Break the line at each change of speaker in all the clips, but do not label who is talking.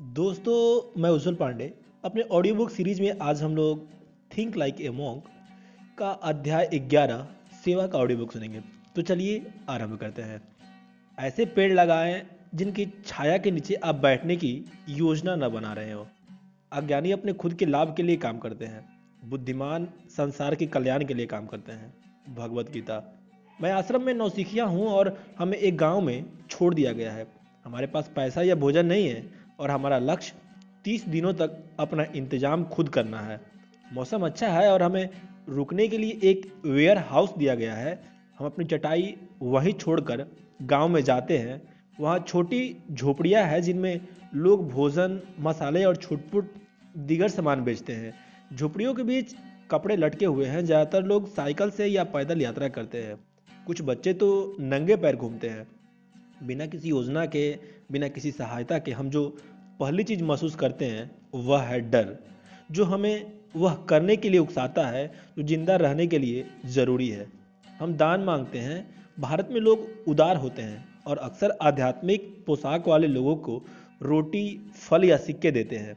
दोस्तों, मैं उज्जवल पांडे। अपने ऑडियो बुक सीरीज़ में आज हम लोग थिंक लाइक ए मॉन्क का अध्याय 11 सेवा का ऑडियो बुक सुनेंगे। तो चलिए आरंभ करते हैं। ऐसे पेड़ लगाएँ जिनकी छाया के नीचे आप बैठने की योजना न बना रहे हो। अज्ञानी अपने खुद के लाभ के लिए काम करते हैं। बुद्धिमान संसार के कल्याण के लिए काम करते हैं। भगवत गीता। मैं आश्रम में नौसिखिया हूँ और हमें एक गाँव में छोड़ दिया गया है। हमारे पास पैसा या भोजन नहीं है। और हमारा लक्ष्य तीस दिनों तक अपना इंतज़ाम खुद करना है। मौसम अच्छा है और हमें रुकने के लिए एक वेयर हाउस दिया गया है। हम अपनी चटाई वहीं छोड़कर गाँव में जाते हैं। वहाँ छोटी झोपड़ियाँ हैं जिनमें लोग भोजन, मसाले और छुटपुट दीगर सामान बेचते हैं। झोपड़ियों के बीच कपड़े लटके हुए हैं। ज़्यादातर लोग साइकिल से या पैदल यात्रा करते हैं। कुछ बच्चे तो नंगे पैर घूमते हैं। बिना किसी योजना के बिना किसी सहायता के हम जो पहली चीज़ महसूस करते हैं, वह है डर। जो हमें वह करने के लिए उकसाता है, जो ज़िंदा रहने के लिए ज़रूरी है। हम दान मांगते हैं। भारत में लोग उदार होते हैं और अक्सर आध्यात्मिक पोशाक वाले लोगों को रोटी, फल या सिक्के देते हैं।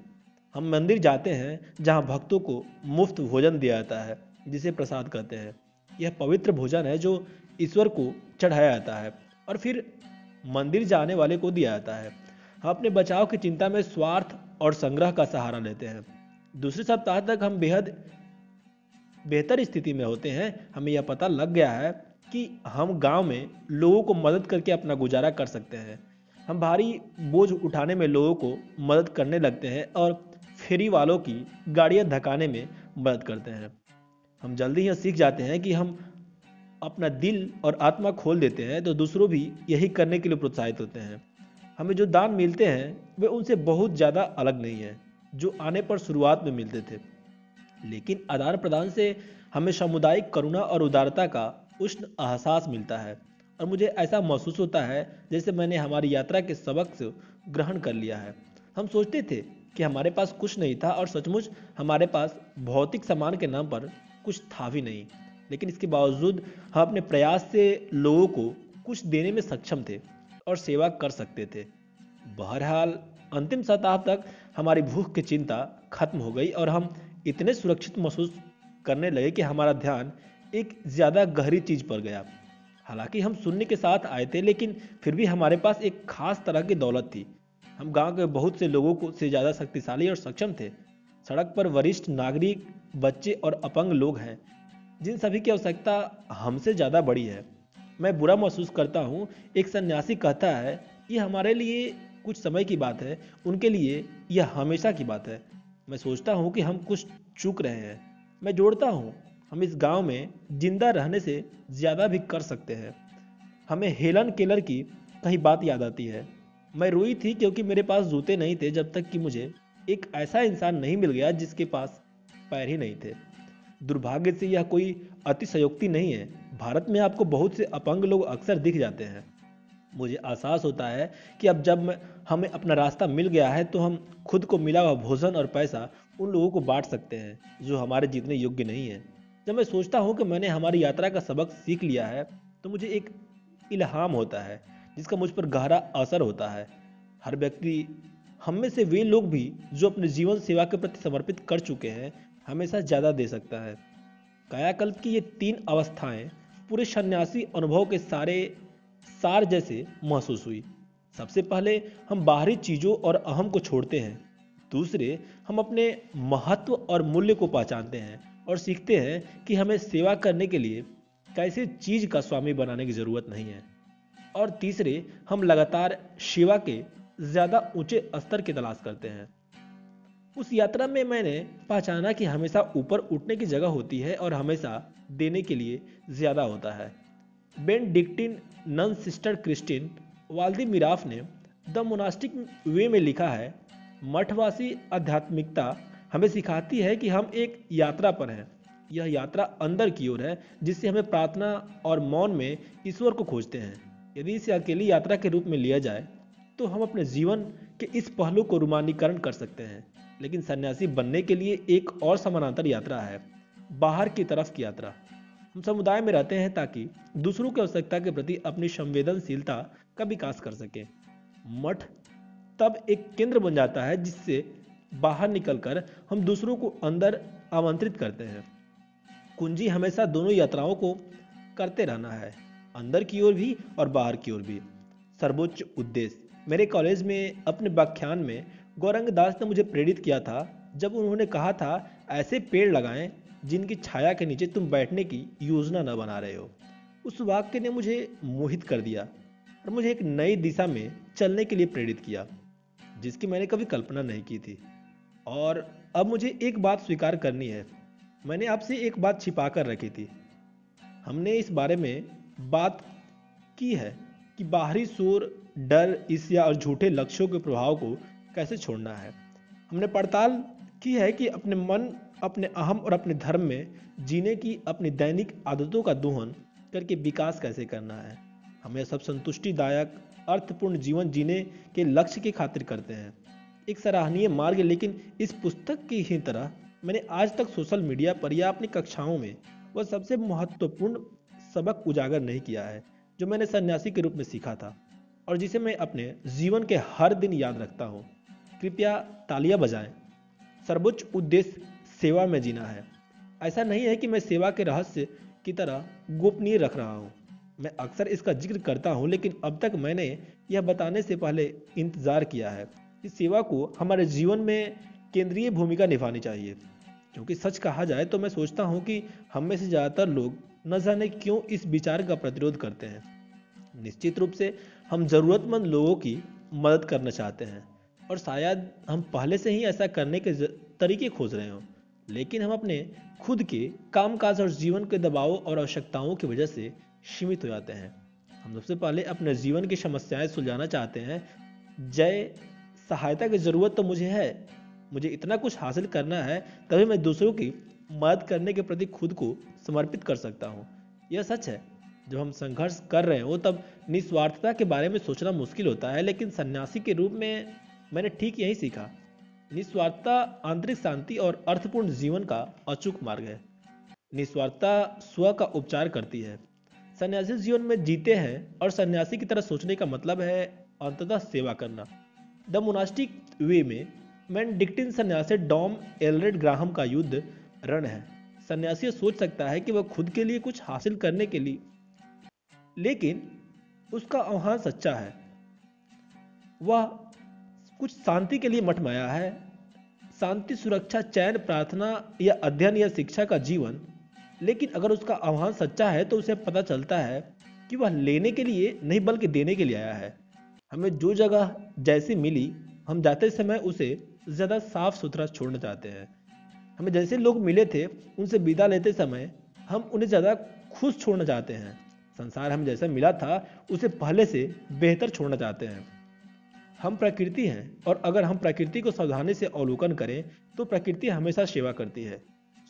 हम मंदिर जाते हैं, जहाँ भक्तों को मुफ़्त भोजन दिया जाता है, जिसे प्रसाद कहते हैं। यह पवित्र भोजन है जो ईश्वर को चढ़ाया जाता है। और फिर मंदिर जाने वाले को दिया जाता है। हम अपने बचाव की चिंता में स्वार्थ और संग्रह का सहारा लेते हैं। दूसरे सप्ताह तक हम बेहद बेहतर स्थिति में होते हैं। हमें यह पता लग गया है कि हम गाँव में लोगों को मदद करके अपना गुजारा कर सकते हैं। हम भारी बोझ उठाने में लोगों को मदद करने लगते हैं और फेरी वालों की गाड़ियाँ धकाने में मदद करते हैं। हम जल्दी ही सीख जाते हैं कि हम अपना दिल और आत्मा खोल देते हैं तो दूसरों भी यही करने के लिए प्रोत्साहित होते हैं। हमें जो दान मिलते हैं, वे उनसे बहुत ज़्यादा अलग नहीं है, जो आने पर शुरुआत में मिलते थे। लेकिन आदान प्रदान से हमें सामुदायिक करुणा और उदारता का उष्ण एहसास मिलता है, और मुझे ऐसा महसूस होता है जैसे मैंने हमारी यात्रा के सबक से ग्रहण कर लिया है। हम सोचते थे कि हमारे पास कुछ नहीं था और सचमुच हमारे पास भौतिक सामान के नाम पर कुछ था भी नहीं। लेकिन इसके बावजूद हम अपने प्रयास से लोगों को कुछ देने में सक्षम थे और सेवा कर सकते थे। बहरहाल, अंतिम सप्ताह तक हमारी भूख की चिंता खत्म हो गई और हम इतने सुरक्षित महसूस करने लगे कि हमारा ध्यान एक ज़्यादा गहरी चीज़ पर गया। हालाँकि हम सुनने के साथ आए थे, लेकिन फिर भी हमारे पास एक खास तरह की दौलत थी। हम गाँव के बहुत से लोगों को से ज़्यादा शक्तिशाली और सक्षम थे। सड़क पर वरिष्ठ नागरिक, बच्चे और अपंग लोग हैं। जिन सभी की आवश्यकता हमसे ज़्यादा बड़ी है, मैं बुरा महसूस करता हूँ। एक सन्यासी कहता है, ये हमारे लिए कुछ समय की बात है, उनके लिए यह हमेशा की बात है। मैं सोचता हूँ कि हम कुछ चूक रहे हैं। मैं जोड़ता हूँ, हम इस गाँव में ज़िंदा रहने से ज़्यादा भी कर सकते हैं। हमें हेलन केलर की कहीं बात याद आती है। मैं रोई थी क्योंकि मेरे पास जूते नहीं थे जब तक कि मुझे एक ऐसा इंसान नहीं मिल गया जिसके पास पैर ही नहीं थे। दुर्भाग्य से यह कोई अतिशयोक्ति नहीं है। भारत में आपको बहुत से अपंग लोग अक्सर दिख जाते हैं। मुझे एहसास होता है कि अब जब हमें अपना रास्ता मिल गया है तो हम खुद को मिला हुआ भोजन और पैसा उन लोगों को बांट सकते हैं, जो हमारे जीतने योग्य नहीं है। जब मैं सोचता हूँ कि मैंने हमारी यात्रा का सबक सीख लिया है तो मुझे एक इल्हाम होता है, जिसका मुझ पर गहरा असर होता है। हर व्यक्ति हम में से वे लोग भी, जो अपने जीवन सेवा के प्रति समर्पित कर चुके हैं हमेशा ज़्यादा दे सकता है। कायाकल्प की ये तीन अवस्थाएँ पूरे सन्यासी अनुभव के सारे सार जैसे महसूस हुई। सबसे पहले हम बाहरी चीज़ों और अहम को छोड़ते हैं। दूसरे, हम अपने महत्व और मूल्य को पहचानते हैं और सीखते हैं कि हमें सेवा करने के लिए कैसे चीज़ का स्वामी बनाने की ज़रूरत नहीं है। और तीसरे, हम लगातार सेवा के ज़्यादा ऊँचे स्तर की तलाश करते हैं। उस यात्रा में मैंने पहचाना कि हमेशा ऊपर उठने की जगह होती है और हमेशा देने के लिए ज़्यादा होता है। Benedictine nun sister Christine Vladimiroff ने द मोनास्टिक वे में लिखा है, मठवासी आध्यात्मिकता हमें सिखाती है कि हम एक यात्रा पर हैं। यह यात्रा अंदर की ओर है, जिससे हमें प्रार्थना और मौन में ईश्वर को खोजते हैं। यदि इसे अकेली यात्रा के रूप में लिया जाए तो हम अपने जीवन के इस पहलू को रोमानीकरण कर सकते हैं। लेकिन सन्यासी बनने के लिए एक और समानांतर यात्रा है, बाहर की तरफ़ की यात्रा। हम समुदाय में रहते हैं ताकि दूसरों की आवश्यकता के प्रति अपनी संवेदनशीलता का विकास कर सके। मठ तब एक केंद्र बन जाता है जिससे बाहर निकलकर हम दूसरों को अंदर आमंत्रित करते हैं। कुंजी हमेशा दोनों यात्राओं को करते रहना है, अंदर की ओर भी और बाहर की ओर भी। सर्वोच्च उद्देश्य। मेरे कॉलेज में अपने व्याख्यान में गौरंग दास ने मुझे प्रेरित किया था जब उन्होंने कहा था, ऐसे पेड़ लगाएँ जिनकी छाया के नीचे तुम बैठने की योजना न बना रहे हो। उस वाक्य ने मुझे मोहित कर दिया और मुझे एक नई दिशा में चलने के लिए प्रेरित किया, जिसकी मैंने कभी कल्पना नहीं की थी। और अब मुझे एक बात स्वीकार करनी है। मैंने आपसे एक बात छिपा कर रखी थी। हमने इस बारे में बात की है कि बाहरी शोर, डर, ईर्ष्या और झूठे लक्ष्यों के प्रभाव को कैसे छोड़ना है? हमने पड़ताल की है कि अपने मन, अपने अहम और अपने धर्म में जीने की अपनी दैनिक आदतों का दोहन करके विकास कैसे करना है? हम सब संतुष्टिदायक, अर्थपूर्ण जीवन जीने के लक्ष्य की खातिर करते हैं। एक सराहनीय मार्ग लेकिन इस पुस्तक की ही तरह मैंने आज तक सोशल मीडिया पर या अपनी कक्षाओं में वह सबसे महत्वपूर्ण सबक उजागर नहीं किया है, जो मैंने सन्यासी के रूप में सीखा था और जिसे मैं अपने जीवन के हर दिन याद रखता हूँ। कृपया तालियाँ बजाएँ। सर्वोच्च उद्देश्य सेवा में जीना है। ऐसा नहीं है कि मैं सेवा के रहस्य की तरह गोपनीय रख रहा हूँ। मैं अक्सर इसका ज़िक्र करता हूँ, लेकिन अब तक मैंने यह बताने से पहले इंतज़ार किया है कि सेवा को हमारे जीवन में केंद्रीय भूमिका निभानी चाहिए। क्योंकि सच कहा जाए तो मैं सोचता हूँ कि हम में से ज़्यादातर लोग न जाने क्यों इस विचार का प्रतिरोध करते हैं। निश्चित रूप से हम ज़रूरतमंद लोगों की मदद करना चाहते हैं। और शायद हम पहले से ही ऐसा करने के तरीके खोज रहे हों। लेकिन हम अपने खुद के कामकाज और जीवन के दबाव और आवश्यकताओं की वजह से सीमित हो जाते हैं। हम सबसे पहले अपने जीवन की समस्याएँ सुलझाना चाहते हैं। जय, सहायता की ज़रूरत तो मुझे है। मुझे इतना कुछ हासिल करना है, तभी मैं दूसरों की मदद करने के प्रति खुद को समर्पित कर सकता हूँ। यह सच है। जब हम संघर्ष कर रहे हो, तब निस्वार्थता के बारे में सोचना मुश्किल होता है, लेकिन सन्यासी के रूप में मैंने ठीक यही सीखा। निस्वार्थता आंतरिक शांति और अर्थपूर्ण जीवन का अचूक मार्ग है। निस्वार्थता स्व का उपचार करती है। सन्यासी जीवन में जीते हैं और सन्यासी की तरह सोचने का मतलब है अंततः सेवा करना। द मोनास्टिक वे में मैन डिक्टिन सन्यासी डॉम एलरेड ग्राहम का युद्ध रण है। सन्यासी सोच सकता है कि वह खुद के लिए कुछ हासिल करने के लिए। लेकिन उसका आह्वान सच्चा है। वह कुछ शांति के लिए मठमाया है। शांति, सुरक्षा चयन प्रार्थना या अध्ययन या शिक्षा का जीवन। लेकिन अगर उसका आह्वान सच्चा है तो उसे पता चलता है कि वह लेने के लिए नहीं, बल्कि देने के लिए आया है। हमें जो जगह जैसी मिली, हम जाते समय उसे ज़्यादा साफ़ सुथरा छोड़ना चाहते हैं। हमें जैसे लोग मिले थे, उनसे विदा लेते समय हम उन्हें ज़्यादा खुश छोड़ना चाहते हैं। संसार हम जैसा मिला था, उसे पहले से बेहतर छोड़ना चाहते हैं। हम प्रकृति हैं और अगर हम प्रकृति को सावधानी से अवलोकन करें तो प्रकृति हमेशा सेवा करती है।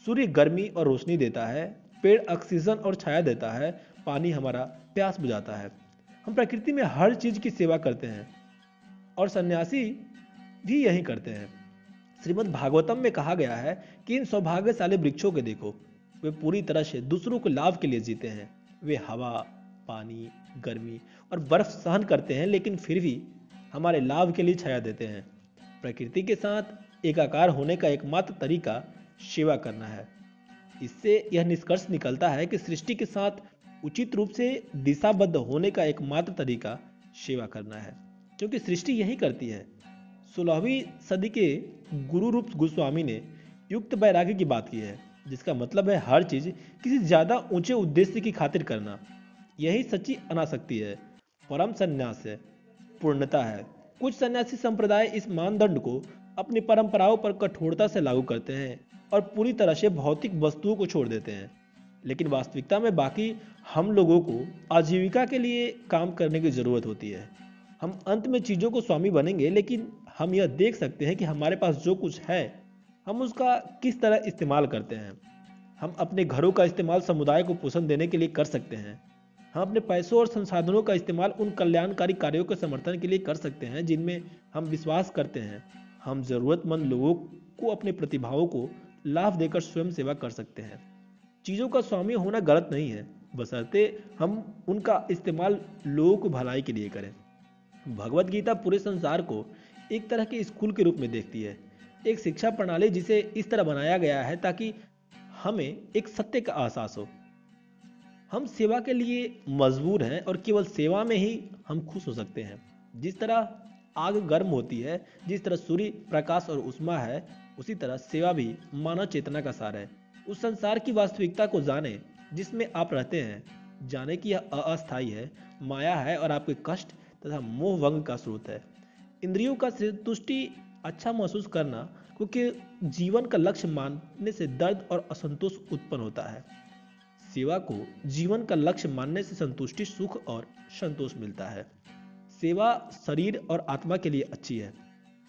सूर्य गर्मी और रोशनी देता है, पेड़ ऑक्सीजन और छाया देता है, पानी हमारा प्यास बुझाता है। हम प्रकृति में हर चीज़ की सेवा करते हैं और सन्यासी भी यही करते हैं। श्रीमद् भागवतम में कहा गया है कि इन सौभाग्यशाली वृक्षों के देखो, वे पूरी तरह से दूसरों को लाभ के लिए जीते हैं। वे हवा, पानी, गर्मी और बर्फ़ सहन करते हैं, लेकिन फिर भी हमारे लाभ के लिए छाया देते हैं। प्रकृति के साथ एकाकार होने का एकमात्र तरीका सेवा करना है। इससे यह निष्कर्ष निकलता है कि सृष्टि के साथ उचित रूप से दिशाबद्ध होने का एकमात्र तरीका सेवा करना है, क्योंकि सृष्टि यही करती है। सोलहवीं सदी के गुरु रूप गोस्वामी ने युक्त वैराग्य की बात की है, जिसका मतलब है हर चीज़ किसी ज़्यादा ऊँचे उद्देश्य की खातिर करना। यही सच्ची अनासक्ति है, परम संन्यास है। पूर्णता है। कुछ सन्यासी संप्रदाय इस मानदंड को अपनी परंपराओं पर कठोरता से लागू करते हैं और पूरी तरह से भौतिक वस्तुओं को छोड़ देते हैं। लेकिन वास्तविकता में बाकी हम लोगों को आजीविका के लिए काम करने की ज़रूरत होती है। हम अंत में चीज़ों को स्वामी बनेंगे, लेकिन हम यह देख सकते हैं कि हमारे पास जो कुछ है, हम उसका किस तरह इस्तेमाल करते हैं। हम अपने घरों का इस्तेमाल समुदाय को पोषण देने के लिए कर सकते हैं। हम अपने पैसों और संसाधनों का इस्तेमाल उन कल्याणकारी कार्यों के समर्थन के लिए कर सकते हैं, जिनमें हम विश्वास करते हैं। हम ज़रूरतमंद लोगों को अपने प्रतिभाओं को लाभ देकर स्वयं सेवा कर सकते हैं। चीज़ों का स्वामी होना गलत नहीं है। बसरते हम उनका इस्तेमाल लोगों को भलाई के लिए करें। भगवत गीता पूरे संसार को एक तरह के स्कूल के रूप में देखती है। एक शिक्षा प्रणाली जिसे इस तरह बनाया गया है ताकि हमें एक सत्य का एहसास हो। हम सेवा के लिए मजबूर हैं और केवल सेवा में ही हम खुश हो सकते हैं। जिस तरह आग गर्म होती है, जिस तरह सूर्य प्रकाश और उष्मा है, उसी तरह सेवा भी मानव चेतना का सार है। उस संसार की वास्तविकता को जाने, जिसमें आप रहते हैं, जाने की यह अस्थायी है, माया है और आपके कष्ट तथा मोह भंग का स्रोत है। इंद्रियों का संतुष्टि अच्छा महसूस करना, क्योंकि जीवन का लक्ष्य मानने से दर्द और असंतोष उत्पन्न होता है। सेवा को जीवन का लक्ष्य मानने से संतुष्टि, सुख और संतोष मिलता है। सेवा शरीर और आत्मा के लिए अच्छी है।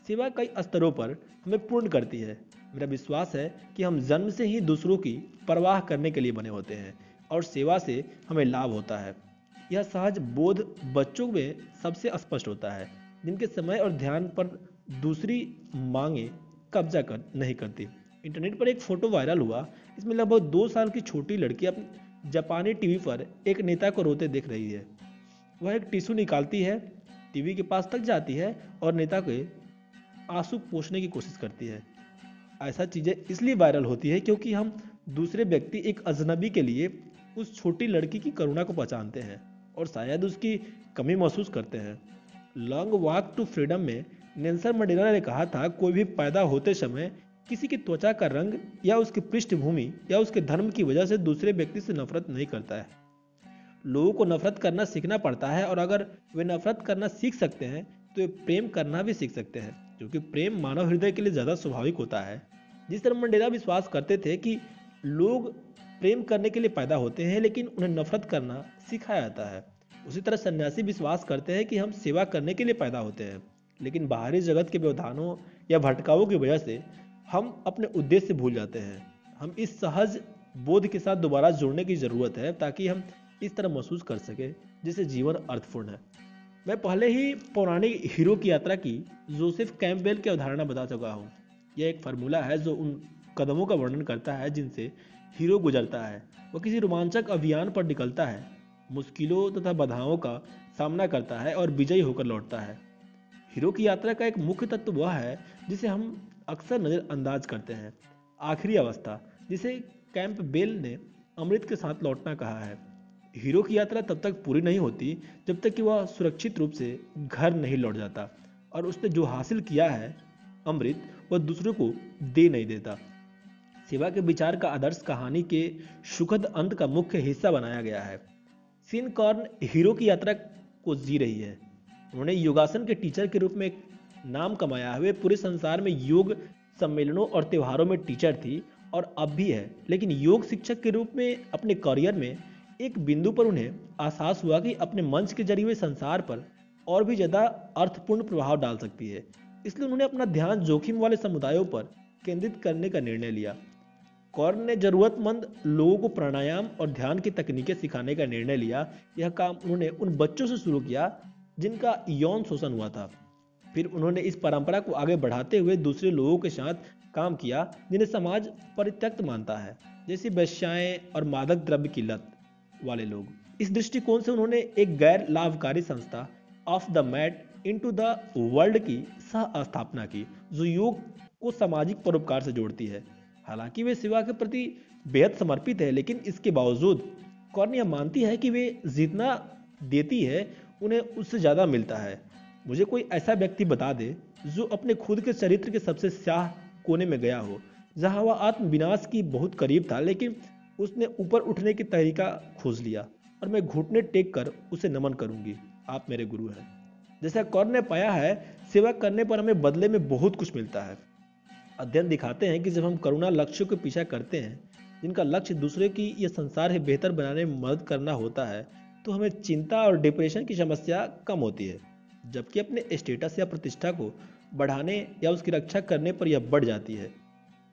सेवा कई स्तरों पर हमें पूर्ण करती है। मेरा विश्वास है कि हम जन्म से ही दूसरों की परवाह करने के लिए बने होते हैं और सेवा से हमें लाभ होता है। यह सहज बोध बच्चों में सबसे स्पष्ट होता है। जिनके समय और ध्यान पर दूसरी मांगे कब्जा कर नहीं करती। इंटरनेट पर एक फ़ोटो वायरल हुआ, इसमें लगभग दो साल की छोटी लड़की अपने जापानी टीवी पर एक नेता को रोते देख रही है। वह एक टिश्यू निकालती है, टीवी के पास तक जाती है और नेता के आँसू पोषने की कोशिश करती है। ऐसा चीज़ें इसलिए वायरल होती है क्योंकि हम दूसरे व्यक्ति, एक अजनबी के लिए उस छोटी लड़की की करुणा को पहचानते हैं और शायद उसकी कमी महसूस करते हैं। लॉन्ग वॉक टू फ्रीडम में नेल्सन मंडेला ने कहा था, कोई भी पैदा होते समय किसी की त्वचा का रंग या उसकी पृष्ठभूमि या उसके धर्म की वजह से दूसरे व्यक्ति से नफरत नहीं करता है। लोगों को नफरत करना सीखना पड़ता है और अगर वे नफरत करना सीख सकते हैं तो वे प्रेम करना भी सीख सकते हैं, क्योंकि प्रेम मानव हृदय के लिए ज़्यादा स्वाभाविक होता है। जिस तरह मंडेला विश्वास करते थे कि लोग प्रेम करने के लिए पैदा होते हैं, लेकिन उन्हें नफरत करना सिखाया जाता है। उसी तरह सन्यासी विश्वास करते हैं कि हम सेवा करने के लिए पैदा होते हैं, लेकिन बाहरी जगत के व्यवधानों या भटकावों की वजह से हम अपने उद्देश्य भूल जाते हैं। हम इस सहज बोध के साथ दोबारा जुड़ने की ज़रूरत है, ताकि हम इस तरह महसूस कर सके, जिससे जीवन अर्थपूर्ण है। मैं पहले ही पौराणिक हीरो की यात्रा की जोसेफ कैम्पबेल की अवधारणा बता चुका हूँ। यह एक फार्मूला है जो उन कदमों का वर्णन करता है, जिनसे हीरो गुजरता है। वह किसी रोमांचक अभियान पर निकलता है, मुश्किलों तथा बाधाओं का सामना करता है और विजयी होकर लौटता है। हीरो की यात्रा का एक मुख्य तत्व वह है, जिसे हम अक्सर नज़रअंदाज करते हैं। आखिरी अवस्था, जिसे कैंप बेल ने अमृत के साथ लौटना कहा है। हीरो की यात्रा तब तक पूरी नहीं होती, जब तक कि वह सुरक्षित रूप से घर नहीं लौट जाता और उसने जो हासिल किया है, अमृत, वह दूसरों को दे नहीं देता। सेवा के विचार का आदर्श कहानी के सुखद अंत का मुख्य हिस्सा बनाया गया है। सीन कॉर्न हीरो की यात्रा को जी रही है। उन्होंने योगासन के टीचर के रूप में नाम कमाया है। वे पूरे संसार में योग सम्मेलनों और त्योहारों में टीचर थी और अब भी है। लेकिन योग शिक्षक के रूप में अपने करियर में एक बिंदु पर उन्हें आसास हुआ कि अपने मंच के ज़रिए संसार पर और भी ज़्यादा अर्थपूर्ण प्रभाव डाल सकती है। इसलिए उन्होंने अपना ध्यान जोखिम वाले समुदायों पर केंद्रित करने का निर्णय लिया। कौर ने जरूरतमंद लोगों को प्राणायाम और ध्यान की तकनीकें सिखाने का निर्णय लिया। यह काम उन्होंने उन बच्चों से शुरू किया जिनका यौन शोषण हुआ था। फिर उन्होंने इस परंपरा को आगे बढ़ाते हुए दूसरे लोगों के साथ काम किया, जिन्हें समाज परित्यक्त मानता है, जैसे वैश्याएँ और मादक द्रव्य की लत वाले लोग। इस दृष्टिकोण से उन्होंने एक गैर लाभकारी संस्था off the mat into the world की सह स्थापना की, जो योग को सामाजिक परोपकार से जोड़ती है। हालाँकि वे सेवा के प्रति बेहद समर्पित है, लेकिन इसके बावजूद कौन मानती है कि वे जितना देती है, उन्हें उससे ज़्यादा मिलता है। मुझे कोई ऐसा व्यक्ति बता दे जो अपने खुद के चरित्र के सबसे स्याह कोने में गया हो, जहाँ वह आत्मविनाश की बहुत करीब था, लेकिन उसने ऊपर उठने की तरीका खोज लिया और मैं घुटने टेक कर उसे नमन करूँगी। आप मेरे गुरु हैं। जैसा कौर ने पाया है, सेवा करने पर हमें बदले में बहुत कुछ मिलता है। अध्ययन दिखाते हैं कि जब हम करुणा लक्ष्यों के पीछा करते हैं, जिनका लक्ष्य दूसरे की यह संसार है बेहतर बनाने में मदद करना होता है तो हमें चिंता और डिप्रेशन की समस्या कम होती है। जबकि अपने स्टेटस या प्रतिष्ठा को बढ़ाने या उसकी रक्षा करने पर यह बढ़ जाती है।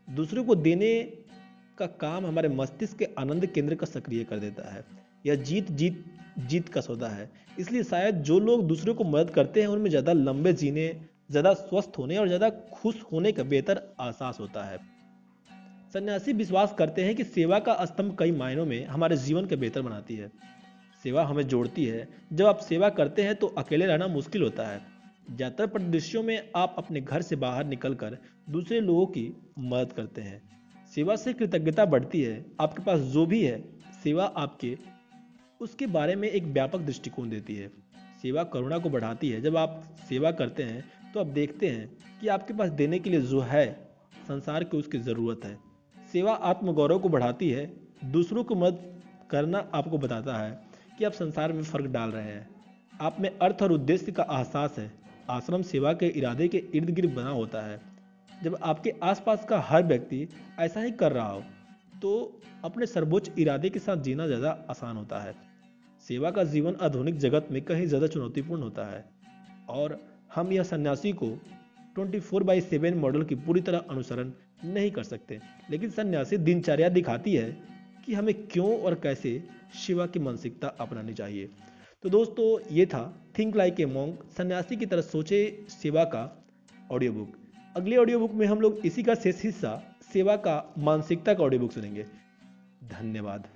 दूसरों को देने का काम हमारे मस्तिष्क के आनंद केंद्र का सक्रिय कर देता है। यह जीत जीत जीत का सौदा है। इसलिए शायद जो लोग दूसरों को मदद करते हैं, उनमें ज़्यादा लंबे जीने, ज़्यादा स्वस्थ होने और ज़्यादा खुश होने का बेहतर एहसास होता है। सन्यासी विश्वास करते हैं कि सेवा का स्तंभ कई मायनों में हमारे जीवन के बेहतर बनाती है। सेवा हमें जोड़ती है। जब आप सेवा करते हैं तो अकेले रहना मुश्किल होता है। ज़्यादातर परिदृश्यों में आप अपने घर से बाहर निकलकर दूसरे लोगों की मदद करते हैं। सेवा से कृतज्ञता बढ़ती है, आपके पास जो भी है, सेवा आपके, उसके बारे में एक व्यापक दृष्टिकोण देती है। सेवा करुणा को बढ़ाती है। जब आप सेवा करते हैं तो आप देखते हैं कि आपके पास देने के लिए जो है, संसार की उसकी ज़रूरत है। सेवा आत्मगौरव को बढ़ाती है, दूसरों को मदद करना आपको बताता है। कि आप संसार में फ़र्क डाल रहे हैं। आप में अर्थ और उद्देश्य का एहसास है। आश्रम सेवा के इरादे के इर्द गिर्द बना होता है। जब आपके आसपास का हर व्यक्ति ऐसा ही कर रहा हो तो अपने सर्वोच्च इरादे के साथ जीना ज़्यादा आसान होता है। सेवा का जीवन आधुनिक जगत में कहीं ज़्यादा चुनौतीपूर्ण होता है। और हम यह सन्यासी को 24 फोर बाई सेवन मॉडल की पूरी तरह अनुसरण नहीं कर सकते। लेकिन सन्यासी दिनचर्या दिखाती है कि हमें क्यों और कैसे शिवा की मानसिकता अपनानी चाहिए। तो दोस्तों, ये था थिंक लाइक ए मॉन्ग सन्यासी की तरह सोचे सेवा का ऑडियो बुक अगले ऑडियो बुक में हम लोग इसी का शेष हिस्सा सेवा का मानसिकता का ऑडियो बुक सुनेंगे। धन्यवाद।